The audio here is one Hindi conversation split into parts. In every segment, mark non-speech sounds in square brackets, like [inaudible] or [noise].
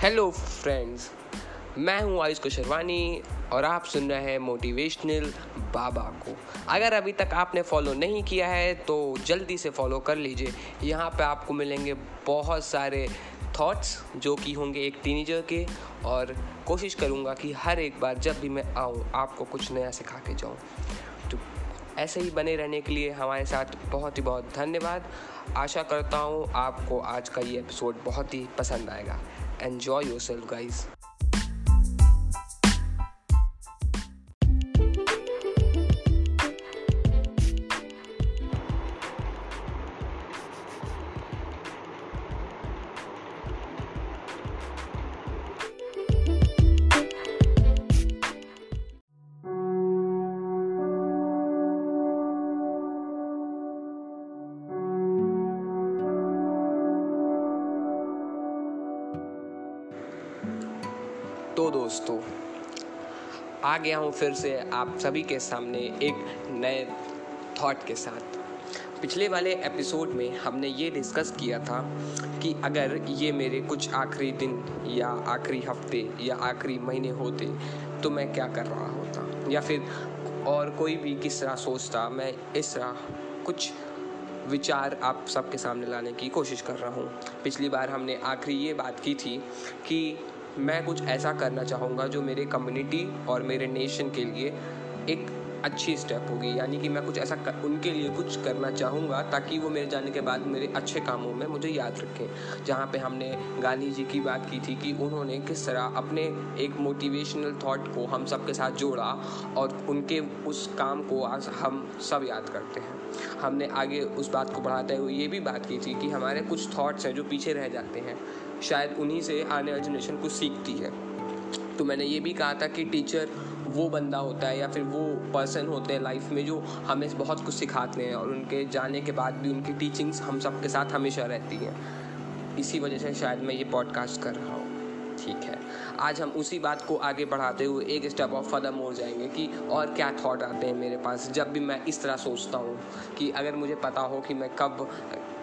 हेलो फ्रेंड्स मैं हूँ आयुष कुशरवानी और आप सुन रहे हैं मोटिवेशनल बाबा को। अगर अभी तक आपने फॉलो नहीं किया है तो जल्दी से फॉलो कर लीजिए। यहाँ पे आपको मिलेंगे बहुत सारे थॉट्स जो कि होंगे एक टीनेजर के और कोशिश करूँगा कि हर एक बार जब भी मैं आऊँ, आपको कुछ नया सिखा के जाऊँ। तो ऐसे ही बने रहने के लिए हमारे साथ बहुत ही बहुत धन्यवाद। आशा करता हूँ आपको आज का ये एपिसोड बहुत ही पसंद आएगा। एन्जॉय योर सेल्फ तो दोस्तों, आ गया हूँ फिर से आप सभी के सामने एक नए थॉट के साथ। पिछले वाले एपिसोड में हमने ये डिस्कस किया था कि अगर ये मेरे कुछ आखिरी दिन या आखिरी हफ़्ते या आखिरी महीने होते तो मैं क्या कर रहा होता? या फिर और कोई भी किस तरह सोचता, मैं इस तरह कुछ विचार आप सबके सामने लाने की कोशिश कर रहा हूँ। पिछली बार हमने आखिरी ये बात की थी कि मैं कुछ ऐसा करना चाहूँगा जो मेरे कम्युनिटी और मेरे नेशन के लिए एक अच्छी स्टेप होगी। यानी कि मैं कुछ ऐसा कर, उनके लिए कुछ करना चाहूँगा ताकि वो मेरे जाने के बाद मेरे अच्छे कामों में मुझे याद रखें। जहाँ पे हमने गांधी जी की बात की थी कि उन्होंने किस तरह अपने एक मोटिवेशनल थॉट को हम सब के साथ जोड़ा और उनके उस काम को आज हम सब याद करते हैं। हमने आगे उस बात को बढ़ाते हुए ये भी बात की थी कि हमारे कुछ थॉट्स हैं जो पीछे रह जाते हैं। शायद उन्हीं से आने वाली जनरेशन कुछ सीखती है। तो मैंने ये भी कहा था कि टीचर वो बंदा होता है या फिर वो पर्सन होते हैं लाइफ में जो हमें बहुत कुछ सिखाते हैं और उनके जाने के बाद भी उनकी टीचिंग्स हम सब के साथ हमेशा रहती हैं। इसी वजह से शायद मैं ये पॉडकास्ट कर रहा हूँ। ठीक है। आज हम उसी बात को आगे बढ़ाते हुए एक स्टेप ऑफ़ फर्दर हो जाएँगे कि और क्या थॉट आते हैं मेरे पास, जब भी मैं इस तरह सोचता हूँ कि अगर मुझे पता हो कि मैं कब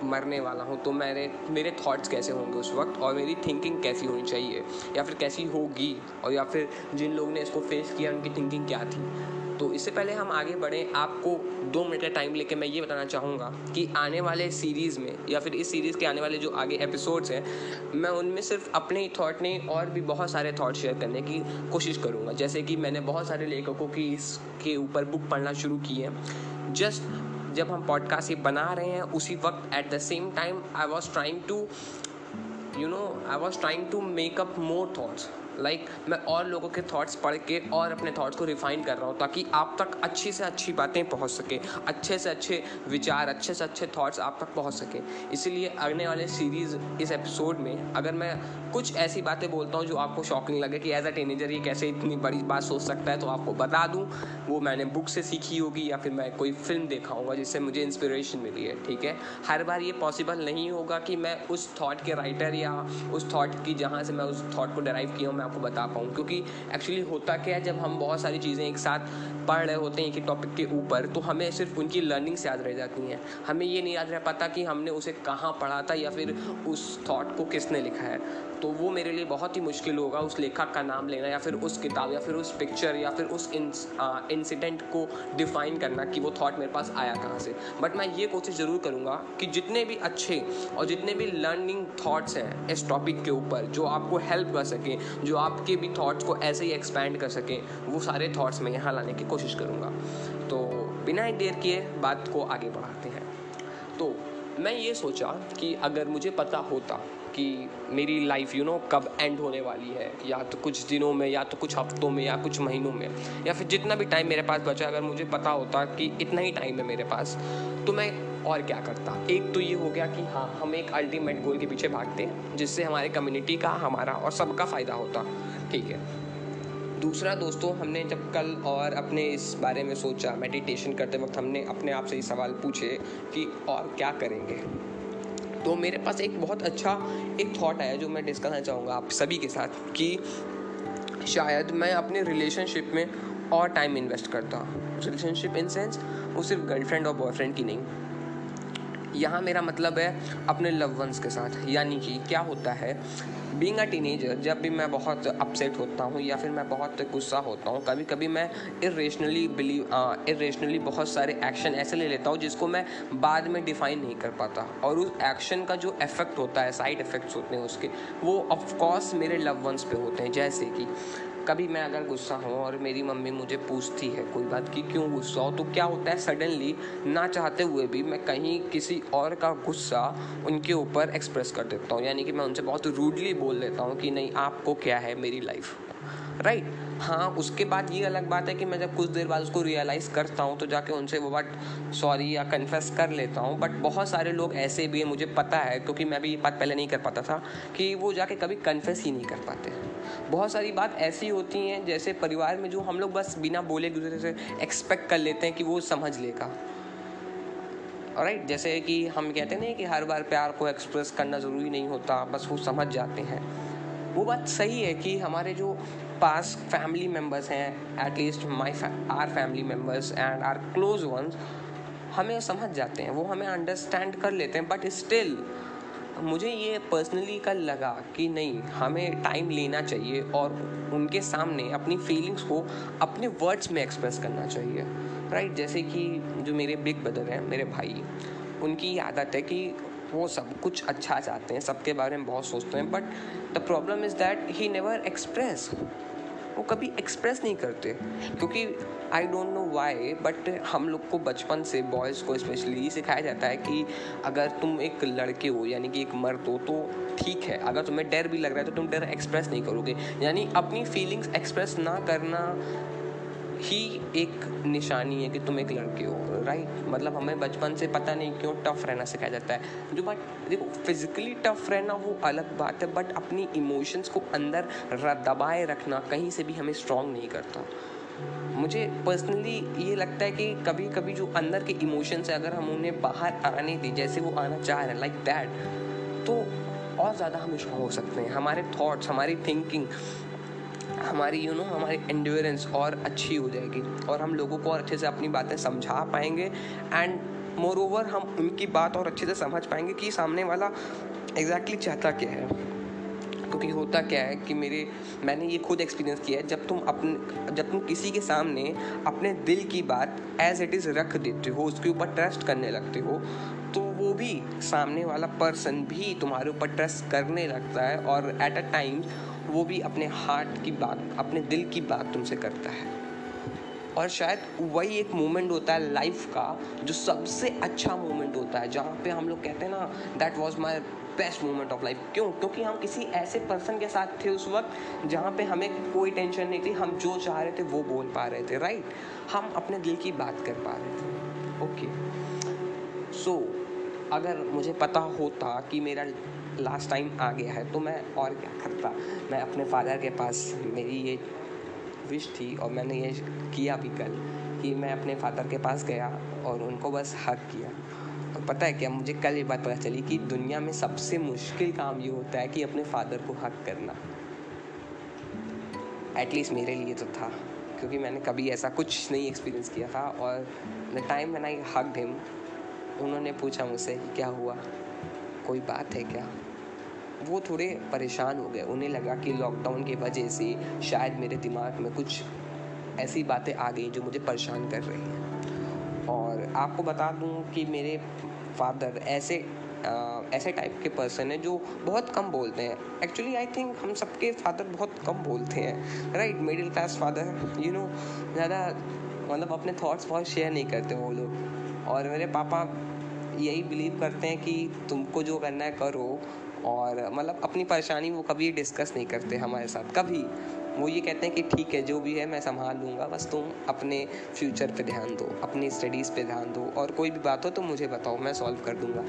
मरने वाला हूँ तो मेरे मेरे थॉट्स कैसे होंगे उस वक्त और मेरी थिंकिंग कैसी होनी चाहिए या फिर कैसी होगी और या फिर जिन लोगों ने इसको फेस किया, उनकी थिंकिंग क्या थी। तो इससे पहले हम आगे बढ़ें। आपको दो मिनट का टाइम लेके मैं ये बताना चाहूँगा कि आने वाले सीरीज़ में या फिर इस सीरीज़ के आने वाले जो आगे एपिसोड्स हैं, मैं उनमें सिर्फ़ अपने ही थाट नहीं, और भी बहुत सारे थाट शेयर करने की कोशिश करूँगा। जैसे कि मैंने बहुत सारे लेखकों की इसके ऊपर बुक पढ़ना शुरू की है। जस्ट जब हम पॉडकास्ट ये बना रहे हैं, उसी वक्त at the same time I was trying to you know I was trying to make up more thoughts like like, मैं और लोगों के थॉट्स पढ़ के और अपने थॉट्स को रिफाइन कर रहा हूँ ताकि आप तक अच्छी से अच्छी बातें पहुँच सके। अच्छे से अच्छे विचार अच्छे से अच्छे थॉट्स आप तक पहुँच सके। इसीलिए आने वाले सीरीज़ इस एपिसोड में अगर मैं कुछ ऐसी बातें बोलता हूँ जो आपको शॉकिंग लगे कि एज अ टीनेजर ये कैसे इतनी बड़ी बात सोच सकता है तो आपको बता दूँ। वो मैंने बुक से सीखी होगी या फिर मैं कोई फ़िल्म देखा होगा जिससे मुझे इंस्पिरेशन मिली है ठीक है? हर बार ये पॉसिबल नहीं होगा कि मैं उस थॉट के राइटर या उस थॉट की जहाँ से मैं उस थॉट को डराइव किया हूँ मैं आपको बता पाऊँ। क्योंकि एक्चुअली होता क्या है, जब हम बहुत सारी चीज़ें एक साथ पढ़ रहे होते हैं एक ही टॉपिक के ऊपर तो हमें सिर्फ़ उनकी लर्निंग्स याद रह जाती हैं। हमें ये नहीं याद रह पाता कि हमने उसे कहाँ पढ़ा था या फिर उस थॉट को किसने लिखा है। तो वो मेरे लिए बहुत ही मुश्किल होगा उस लेखक का नाम लेना या फिर उस किताब या फिर उस पिक्चर या फिर उस इंसिडेंट को डिफाइन करना कि वो थॉट मेरे पास आया कहाँ से। बट मैं ये कोशिश ज़रूर करूँगा कि जितने भी अच्छे और जितने भी लर्निंग थॉट्स हैं इस टॉपिक के ऊपर, जो आपको हेल्प कर सकें, जो आपके भी थॉट्स को ऐसे ही एक्सपैंड कर सकें, वो सारे थॉट्स मैं यहाँ लाने की कोशिश करूँगा। तो बिना देर किए बात को आगे बढ़ाते हैं। तो मैं ये सोचा कि अगर मुझे पता होता कि मेरी लाइफ यू नो कब एंड होने वाली है? या तो कुछ दिनों में, या तो कुछ हफ्तों में, या कुछ महीनों में, या फिर जितना भी टाइम मेरे पास बचा अगर मुझे पता होता कि इतना ही टाइम है मेरे पास तो मैं और क्या करता? एक तो ये हो गया कि हाँ हम एक अल्टीमेट गोल के पीछे भागते हैं, जिससे हमारे कम्युनिटी का, हमारा और सबका फ़ायदा होता। ठीक है? दूसरा दोस्तों, हमने जब कल और अपने इस बारे में सोचा मेडिटेशन करते वक्त हमने अपने आप से ये सवाल पूछे कि और क्या करेंगे? तो मेरे पास एक बहुत अच्छा एक थॉट आया जो मैं डिस्कस करना चाहूँगा आप सभी के साथ कि शायद मैं अपने रिलेशनशिप में और टाइम इन्वेस्ट करता। रिलेशनशिप इन सेंस वो सिर्फ़ गर्लफ्रेंड और बॉयफ्रेंड की नहीं। यहाँ मेरा मतलब है अपने लव वंस के साथ। यानी कि क्या होता है बींग अ टीनेजर जब भी मैं बहुत अपसेट होता हूँ या फिर मैं बहुत गुस्सा होता हूँ कभी कभी मैं इरेशनली बिलीव इरेशनली बहुत सारे एक्शन ऐसे ले लेता हूँ जिसको मैं बाद में डिफाइन नहीं कर पाता। और उस एक्शन का जो इफ़ेक्ट होता है साइड इफ़ेक्ट्स होते हैं उसके, वो ऑफकोर्स मेरे लव वंस पे होते हैं। जैसे कि कभी मैं अगर गुस्सा हूँ और मेरी मम्मी मुझे पूछती है, कोई बात कि, क्यों गुस्सा हो? तो क्या होता है सडनली ना चाहते हुए भी मैं कहीं किसी और का गुस्सा उनके ऊपर एक्सप्रेस कर देता हूँ। यानी कि मैं उनसे बहुत रूडली बोल देता हूँ कि, नहीं, आपको क्या है मेरी लाइफ राइट हाँ उसके बाद ये अलग बात है कि मैं जब कुछ देर बाद उसको रियलाइज़ करता हूँ तो जाके उनसे वो बात सॉरी या कन्फेस कर लेता हूँ। बट बहुत सारे लोग ऐसे भी हैं, मुझे पता है, क्योंकि मैं भी ये बात पहले नहीं कर पाता था, कि वो जाके कभी कन्फेस ही नहीं कर पाते। बहुत सारी बात ऐसी होती हैं, जैसे परिवार में जो हम लोग बस बिना बोले दूसरे से एक्सपेक्ट कर लेते हैं कि वो समझ लेगा। राइट? जैसे कि हम कहते हैं ना कि हर बार प्यार को एक्सप्रेस करना ज़रूरी नहीं होता, बस वो समझ जाते हैं। वो बात सही है कि हमारे जो पास फैमिली मेंबर्स हैं at least my our family members and our close ones हमें समझ जाते हैं, वो हमें अंडरस्टैंड कर लेते हैं बट स्टिल मुझे ये पर्सनली कल लगा कि नहीं, हमें टाइम लेना चाहिए और उनके सामने अपनी फीलिंग्स को अपने वर्ड्स में एक्सप्रेस करना चाहिए राइट right? जैसे कि जो मेरे बिग ब्रदर हैं, मेरे भाई, उनकी आदत है कि वो सब कुछ अच्छा चाहते हैं, सबके बारे में बहुत सोचते हैं but the problem is that he never express वो कभी एक्सप्रेस नहीं करते, क्योंकि I don't know why but हम लोग को बचपन से बॉयज़ को स्पेशली सिखाया जाता है कि अगर तुम एक लड़के हो, यानी कि एक मर्द हो तो ठीक है। अगर तुम्हें डर भी लग रहा है तो तुम डर एक्सप्रेस नहीं करोगे। यानी अपनी फीलिंग्स एक्सप्रेस ना करना ही एक निशानी है कि तुम एक लड़के हो राइट मतलब हमें बचपन से पता नहीं क्यों टफ रहना सिखाया जाता है। जो बात, देखो फिजिकली टफ रहना वो अलग बात है बट अपनी इमोशंस को अंदर दबाए रखना कहीं से भी हमें स्ट्रांग नहीं करता। मुझे पर्सनली ये लगता है कि कभी कभी जो अंदर के इमोशंस है, अगर हम उन्हें बाहर आने दें, जैसे वो आना चाह रहे हैं लाइक दैट तो और ज़्यादा हम स्ट्रॉन्ग हो सकते हैं। हमारे थॉट्स हमारी थिंकिंग हमारी यू नो हमारी एंड्योरेंस और अच्छी हो जाएगी और हम लोगों को और अच्छे से अपनी बातें समझा पाएँगे एंड मोर ओवर हम उनकी बात और अच्छे से समझ पाएँगे कि सामने वाला एग्जैक्टली exactly चाहता क्या है। क्योंकि होता क्या है कि मेरे, मैंने ये खुद एक्सपीरियंस किया है, जब तुम अपने, जब तुम किसी के सामने अपने दिल की बात एज इट इज़ रख देते हो, उसके ऊपर ट्रस्ट करने लगते हो तो वो भी सामने वाला पर्सन भी तुम्हारे ऊपर ट्रस्ट करने लगता है और एट अ टाइम वो भी अपने हार्ट की बात अपने दिल की बात तुमसे करता है। और शायद वही एक मोमेंट होता है लाइफ का जो सबसे अच्छा मोमेंट होता है जहाँ पे हम लोग कहते हैं ना that was my best moment of life क्यों? क्योंकि हम किसी ऐसे पर्सन के साथ थे उस वक्त जहाँ पे हमें कोई टेंशन नहीं थी हम जो चाह रहे थे वो बोल पा रहे थे राइट हम अपने दिल की बात कर पा रहे थे। Okay okay. सो so, अगर मुझे पता होता कि मेरा लास्ट टाइम आ गया है तो मैं और क्या करता? मैं अपने फादर के पास मेरी ये विश थी और मैंने ये किया भी कल कि मैं अपने फादर के पास गया और उनको बस हक किया। और पता है क्या, मुझे कल ये बात पता चली कि दुनिया में सबसे मुश्किल काम ये होता है कि अपने फादर को हक करना। एटलीस्ट मेरे लिए तो था, क्योंकि मैंने कभी ऐसा कुछ नहीं एक्सपीरियंस किया था और द टाइम मैंने हक हिम उन्होंने पूछा मुझसे क्या हुआ? कोई बात है क्या? वो थोड़े परेशान हो गए। उन्हें लगा कि लॉकडाउन की वजह से शायद मेरे दिमाग में कुछ ऐसी बातें आ गई जो मुझे परेशान कर रही हैं। और आपको बता दूँ कि मेरे फादर ऐसे आ, ऐसे टाइप के पर्सन हैं जो बहुत कम बोलते हैं। एक्चुअली आई थिंक हम सबके फादर बहुत कम बोलते हैं। Right middle class father you know ज़्यादा मतलब अपने थॉट्स बहुत शेयर नहीं करते वो लोग। और मेरे पापा यही बिलीव करते हैं कि तुमको जो करना है करो। और मतलब अपनी परेशानी वो कभी डिस्कस नहीं करते हमारे साथ। कभी। वो ये कहते हैं कि ठीक है, जो भी है मैं संभाल लूँगा, बस तुम अपने फ्यूचर पे ध्यान दो, अपनी स्टडीज़ पे ध्यान दो और कोई भी बात हो तो मुझे बताओ, मैं सॉल्व कर दूँगा।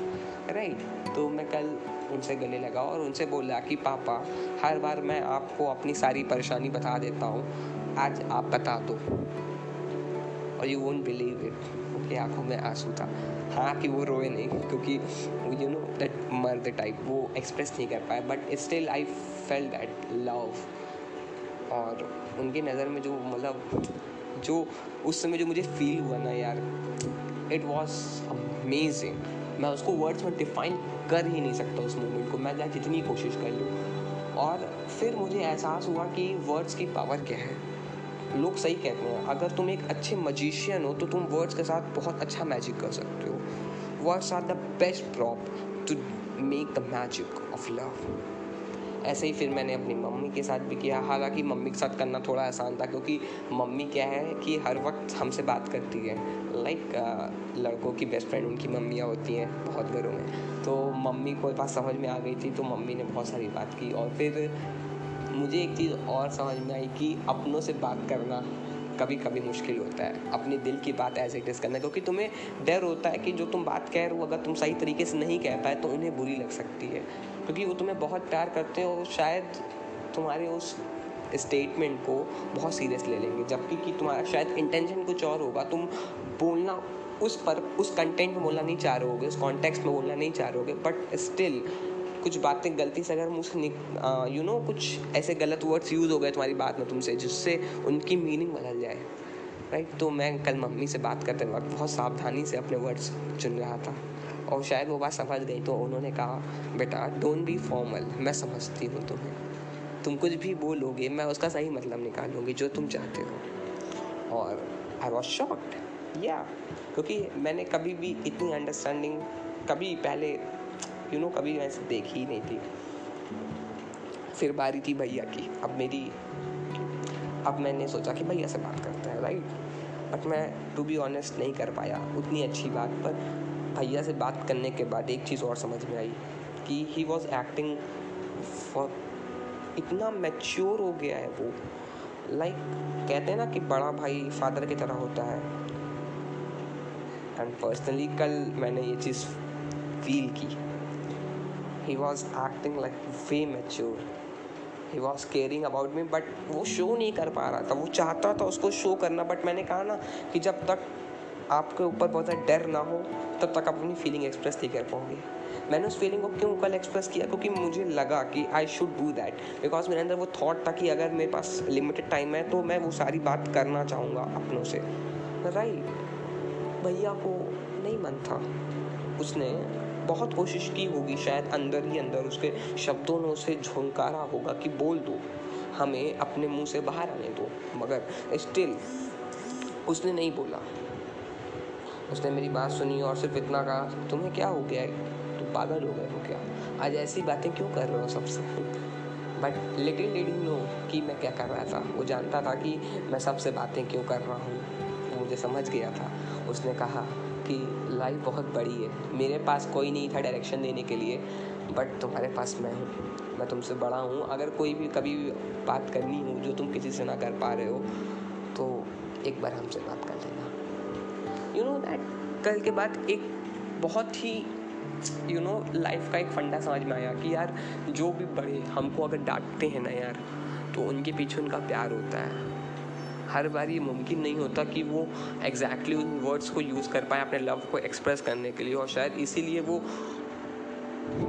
राइट तो मैं कल उनसे गले लगा और उनसे बोला कि, पापा, हर बार मैं आपको अपनी सारी परेशानी बता देता हूँ। आज आप बता दो। और यू वोंट बिलीव इट उनकी आँखों में आँसू था। हाँ कि वो रोए नहीं, क्योंकि यू नो दैट मर्द टाइप वो एक्सप्रेस नहीं कर पाए but still I fell that love और उनकी नज़र में जो मतलब जो उस समय जो मुझे फील हुआ ना यार इट वॉज़ अमेजिंग मैं उसको वर्ड्स में डिफाइन कर ही नहीं सकता उस मोमेंट को, मैं चाहे जितनी कोशिश कर लूँ। और फिर मुझे एहसास हुआ कि वर्ड्स की पावर क्या है। लोग सही कहते हैं, अगर तुम एक अच्छे मजिशियन हो तो तुम वर्ड्स के साथ बहुत अच्छा मैजिक कर सकते हो। Words are the best prop to make the magic of love ऐसे ही फिर मैंने अपनी मम्मी के साथ भी किया। हालाँकि मम्मी के साथ करना थोड़ा आसान था क्योंकि मम्मी क्या है कि हर वक्त हमसे बात करती है। लाइक like, लड़कों की बेस्ट फ्रेंड उनकी मम्मियाँ होती हैं बहुत घरों में। तो मम्मी को पास समझ में आ गई थी तो मम्मी ने बहुत सारी बात की। और फिर मुझे एक चीज़ और समझ में आई कि अपनों से बात करना। कभी कभी मुश्किल होता है। अपने दिल की बात एज इट इज़ करना, क्योंकि तुम्हें डर होता है कि जो तुम बात कह रहे हो, अगर तुम सही तरीके से नहीं कह पाए तो उन्हें बुरी लग सकती है। क्योंकि वो तुम्हें बहुत प्यार करते हैं और शायद तुम्हारे उस स्टेटमेंट को बहुत सीरियस ले लेंगे। जबकि कि तुम्हारा, शायद इंटेंशन कुछ और होगा। तुम बोलना उस पर, उस कंटेंट में बोलना नहीं चाह रहे होगे उस कॉन्टेक्स्ट में बोलना नहीं चाह रहे होगे बट स्टिल कुछ बातें गलती से अगर मुझसे यू नो कुछ ऐसे गलत वर्ड्स यूज़ हो गए तुम्हारी बात में तुमसे, जिससे उनकी मीनिंग बदल जाए। राइट तो मैं कल मम्मी से बात करते वक्त बहुत सावधानी से अपने वर्ड्स चुन रहा था। और शायद वो बात समझ गई तो उन्होंने कहा, बेटा डोंट बी फॉर्मल मैं समझती हूँ तुम्हें। तुम कुछ भी बोलोगे, मैं उसका सही मतलब निकालूँगी, जो तुम चाहते हो। और आई वॉज़ शॉक्ड या क्योंकि मैंने कभी भी इतनी अंडरस्टैंडिंग कभी पहले यू नो कभी ऐसे देखी ही नहीं थी। फिर बारी थी भैया की। अब मेरी अब मैंने सोचा कि भैया से बात करते हैं राइट बट मैं टू बी ऑनेस्ट नहीं कर पाया उतनी अच्छी बात पर। भैया से बात करने के बाद एक चीज़ और समझ में आई कि ही वॉज़ एक्टिंग फॉर इतना मैच्योर हो गया है वो। लाइक like, कहते हैं ना कि बड़ा भाई फादर की तरह होता है। एंड पर्सनली कल मैंने ये चीज़ फील की। He was acting like way mature he was caring about me but वो शो नहीं कर पा रहा था। वो चाहता था उसको शो करना बट मैंने कहा ना कि जब तक आपके ऊपर बहुत ज़्यादा डर ना हो, तब तक आप अपनी फीलिंग एक्सप्रेस नहीं कर पाओगे। मैंने उस फीलिंग को क्यों कल एक्सप्रेस किया? क्योंकि मुझे लगा कि I should do that because मेरे अंदर वो थॉट था कि अगर मेरे पास लिमिटेड टाइम है तो मैं वो सारी बात करना चाहूँगा अपनों से। राइट भैया को नहीं मन था। उसने बहुत कोशिश की होगी, शायद अंदर ही अंदर उसके शब्दों ने उसे झोंकारा होगा कि बोल दो, हमें अपने मुँह से बाहर आने दो। मगर स्टिल उसने नहीं बोला। उसने मेरी बात सुनी और सिर्फ़ इतना कहा, तुम्हें क्या हो गया? है तुम पागल हो गए हो क्या? आज ऐसी बातें क्यों कर रहे हो सबसे बट लिटिल डिड नो कि मैं क्या कर रहा था। वो जानता था कि मैं सबसे बातें क्यों कर रहा हूँ। वो मुझे समझ गया था। उसने कहा कि लाइफ बहुत बड़ी है। मेरे पास कोई नहीं था डायरेक्शन देने के लिए बट तुम्हारे पास मैं हूँ। मैं तुमसे बड़ा हूँ। अगर कोई भी कभी भी बात करनी हो जो तुम किसी से ना कर पा रहे हो तो एक बार हमसे बात कर लेना। यू नो दैट कल के बाद एक बहुत ही यू नो लाइफ का एक फंडा समझ में आया कि यार, जो भी बड़े हमको अगर डांटते हैं ना यार तो उनके पीछे उनका प्यार होता है। हर बार ये मुमकिन नहीं होता कि वो एग्जैक्टली exactly उन वर्ड्स को यूज़ कर पाए अपने लव को एक्सप्रेस करने के लिए और शायद इसीलिए वो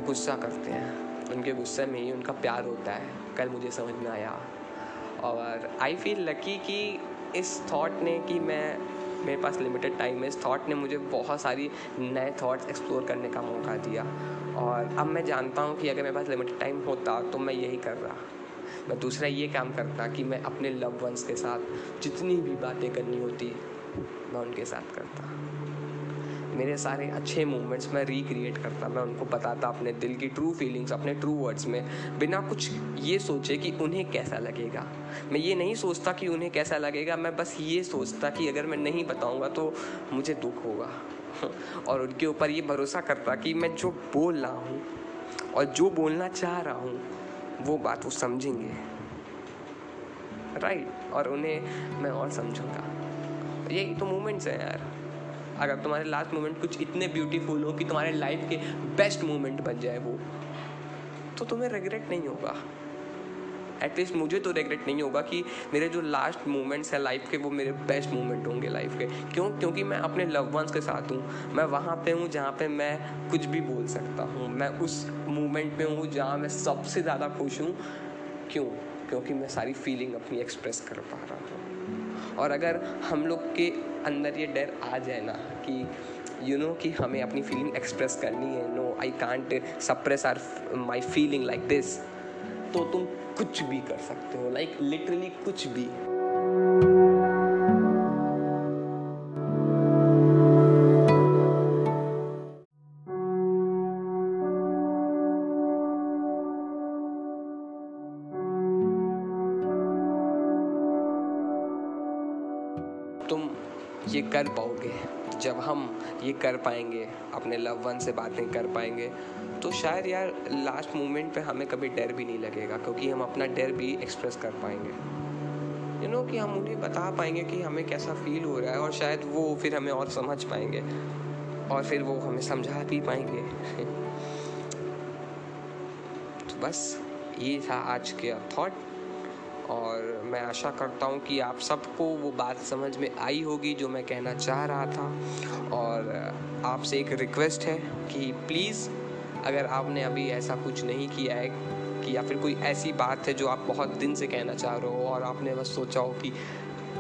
गुस्सा करते हैं। उनके गुस्से में ही उनका प्यार होता है। कल मुझे समझ में आया। और आई फील लकी कि इस थॉट ने कि मैं, मेरे पास लिमिटेड टाइम है। इस थॉट ने मुझे बहुत सारी नए थॉट्स एक्सप्लोर करने का मौका दिया। और अब मैं जानता हूँ कि अगर मेरे पास लिमिटेड टाइम होता तो मैं यही कर रहा। मैं दूसरा ये काम करता कि मैं अपने लव वंस के साथ जितनी भी बातें करनी होती, मैं उनके साथ करता। मेरे सारे अच्छे मोमेंट्स मैं रिक्रिएट करता, मैं उनको बताता अपने दिल की ट्रू फीलिंग्स अपने ट्रू वर्ड्स में, बिना कुछ ये सोचे कि उन्हें कैसा लगेगा। मैं ये नहीं सोचता कि उन्हें कैसा लगेगा, मैं बस ये सोचता कि अगर मैं नहीं बताऊँगा तो मुझे दुख होगा। और उनके ऊपर ये भरोसा करता कि मैं जो बोल रहा हूँ और जो बोलना चाह रहा हूँ वो बात वो समझेंगे। राइट और उन्हें मैं और समझूँगा। यही तो मोमेंट्स हैं यार। अगर तुम्हारे लास्ट मोमेंट कुछ इतने ब्यूटीफुल हो कि तुम्हारे लाइफ के बेस्ट मोमेंट बन जाए वो तो तुम्हें रिग्रेट नहीं होगा। एटलीस्ट मुझे तो रिग्रेट नहीं होगा कि मेरे जो लास्ट मोमेंट्स हैं लाइफ के, वो मेरे बेस्ट मोमेंट होंगे लाइफ के। क्यों? क्योंकि मैं अपने लव वंस के साथ हूँ। मैं वहाँ पे हूँ जहाँ पे मैं कुछ भी बोल सकता हूँ। मैं उस मोमेंट पे हूँ जहाँ मैं सबसे ज़्यादा खुश हूँ। क्यों? क्योंकि मैं सारी फीलिंग अपनी एक्सप्रेस कर पा रहा हूँ। और अगर हम लोग के अंदर ये डर आ जाए ना कि यू नो कि हमें अपनी फीलिंग एक्सप्रेस करनी है no I can't suppress our my feeling like this तो तुम कुछ भी कर सकते हो लाइक like, लिटरली कुछ भी। तुम ये कर पाओगे। जब हम ये कर पाएँगे अपने लव वन से बातें कर पाएँगे तो शायद यार लास्ट मोमेंट पे हमें कभी डर भी नहीं लगेगा क्योंकि हम अपना डर भी एक्सप्रेस कर पाएँगे। यू you नो know, कि हम उन्हें बता पाएँगे कि हमें कैसा फील हो रहा है और शायद वो फिर हमें और समझ पाएँगे और फिर वो हमें समझा भी पाएँगे। [laughs] तो बस ये था आज के थॉट और मैं आशा करता हूँ कि आप सबको वो बात समझ में आई होगी जो मैं कहना चाह रहा था। और आपसे एक रिक्वेस्ट है कि प्लीज़, अगर आपने अभी ऐसा कुछ नहीं किया है कि या फिर कोई ऐसी बात है जो आप बहुत दिन से कहना चाह रहे हो और आपने बस सोचा हो कि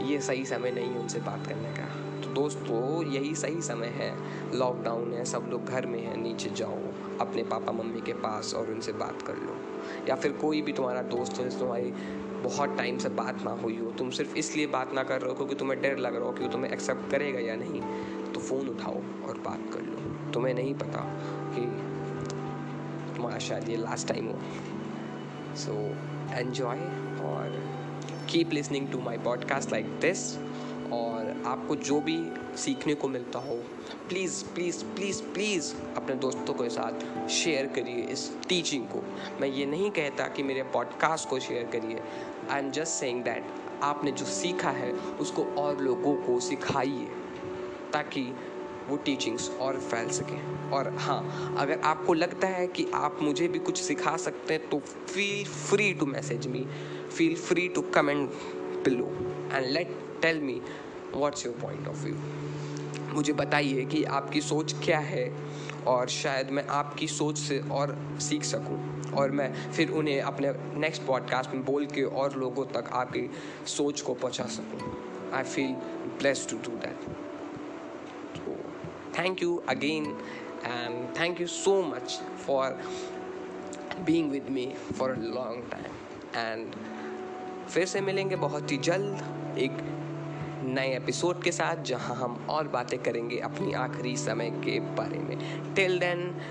ये सही समय नहीं है उनसे बात करने का तो दोस्तों, यही सही समय है। लॉकडाउन है, सब लोग घर में हैं, नीचे जाओ, अपने पापा मम्मी के पास और उनसे बात कर लो। या फिर कोई भी तुम्हारा दोस्त है, तुम्हारी बहुत टाइम से बात ना हुई हो, तुम सिर्फ़ इसलिए बात ना कर रहे हो क्योंकि तुम्हें डर लग रहा हो कि तुम्हें एक्सेप्ट करेगा या नहीं तो फ़ोन उठाओ और बात कर लो। तुम्हें नहीं पता कि तुम्हारा शायद ये लास्ट टाइम हो। सो एन्जॉय और keep listening to my podcast like this और आपको जो भी सीखने को मिलता हो। प्लीज़ प्लीज़ प्लीज़ प्लीज़ अपने दोस्तों के साथ शेयर करिए इस टीचिंग को। मैं ये नहीं कहता कि मेरे पॉडकास्ट को शेयर करिए। I am just saying that आपने जो सीखा है, उसको और लोगों को सिखाइए ताकि वो टीचिंग्स और फैल सकें। और हाँ अगर आपको लगता है कि आप मुझे भी कुछ सिखा सकते हैं तो feel free to message me feel free to comment below and let tell me what's your point of view मुझे बताइए कि आपकी सोच क्या है और शायद मैं आपकी सोच से और सीख सकूँ और मैं फिर उन्हें अपने नेक्स्ट पॉडकास्ट में बोल के और लोगों तक आपकी सोच को पहुँचा सकूँ। I feel bless to do that तो thank you again and thank you so much for being with me for a long time and फिर से मिलेंगे बहुत ही जल्द एक नए एपिसोड के साथ, जहाँ हम और बातें करेंगे अपनी आखिरी समय के बारे में। टिल देन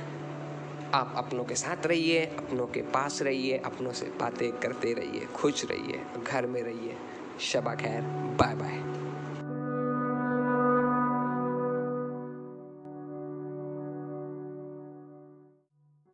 आप अपनों के साथ रहिए, अपनों के पास रहिए, अपनों से बातें करते रहिए, खुश रहिए, घर में रहिए। शबा खैर बाय बाय